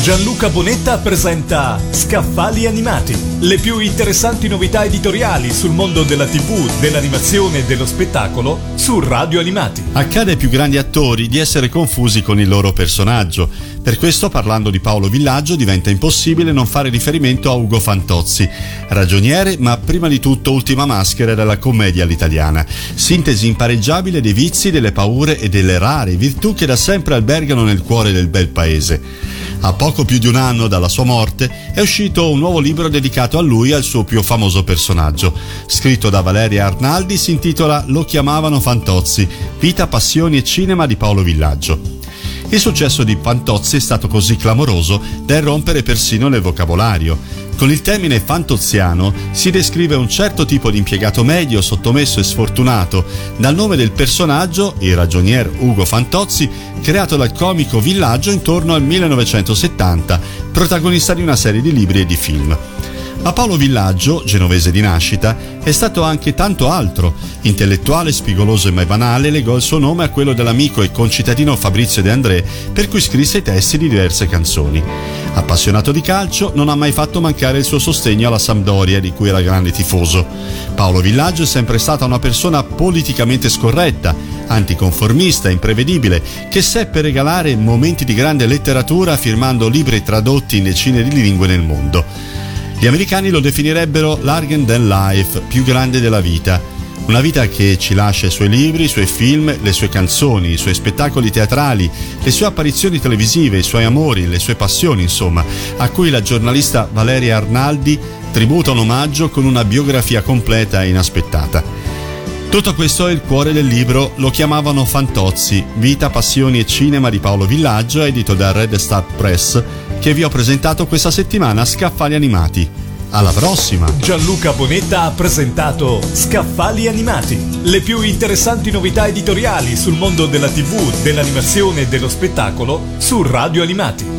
Gianluca Bonetta presenta Scaffali Animati, le più interessanti novità editoriali sul mondo della TV, dell'animazione e dello spettacolo su Radio Animati. Accade ai più grandi attori di essere confusi con il loro personaggio. Per questo, parlando di Paolo Villaggio, diventa impossibile non fare riferimento a Ugo Fantozzi, ragioniere, ma prima di tutto ultima maschera della commedia all'italiana. Sintesi impareggiabile dei vizi, delle paure e delle rare virtù che da sempre albergano nel cuore del bel paese. A poco più di un anno dalla sua morte è uscito un nuovo libro dedicato a lui e al suo più famoso personaggio. Scritto da Valeria Arnaldi si intitola Lo chiamavano Fantozzi, vita, passioni e cinema di Paolo Villaggio. Il successo di Fantozzi è stato così clamoroso da irrompere persino nel vocabolario. Con il termine fantoziano si descrive un certo tipo di impiegato medio, sottomesso e sfortunato, dal nome del personaggio, il ragionier Ugo Fantozzi, creato dal comico Villaggio intorno al 1970, protagonista di una serie di libri e di film. Ma Paolo Villaggio, genovese di nascita, è stato anche tanto altro. Intellettuale, spigoloso e mai banale, legò il suo nome a quello dell'amico e concittadino Fabrizio De André, per cui scrisse i testi di diverse canzoni. Appassionato di calcio, non ha mai fatto mancare il suo sostegno alla Sampdoria, di cui era grande tifoso. Paolo Villaggio è sempre stata una persona politicamente scorretta, anticonformista, imprevedibile, che seppe regalare momenti di grande letteratura firmando libri tradotti in decine di lingue nel mondo. Gli americani lo definirebbero larger than life, più grande della vita. Una vita che ci lascia i suoi libri, i suoi film, le sue canzoni, i suoi spettacoli teatrali, le sue apparizioni televisive, i suoi amori, le sue passioni, insomma, a cui la giornalista Valeria Arnaldi tributa un omaggio con una biografia completa e inaspettata. Tutto questo è il cuore del libro, lo chiamavano Fantozzi, Vita, Passioni e Cinema di Paolo Villaggio, edito da Red Star Press, che vi ho presentato questa settimana Scaffali Animati. Alla prossima! Gianluca Bonetta ha presentato Scaffali Animati, le più interessanti novità editoriali sul mondo della TV, dell'animazione e dello spettacolo su Radio Animati.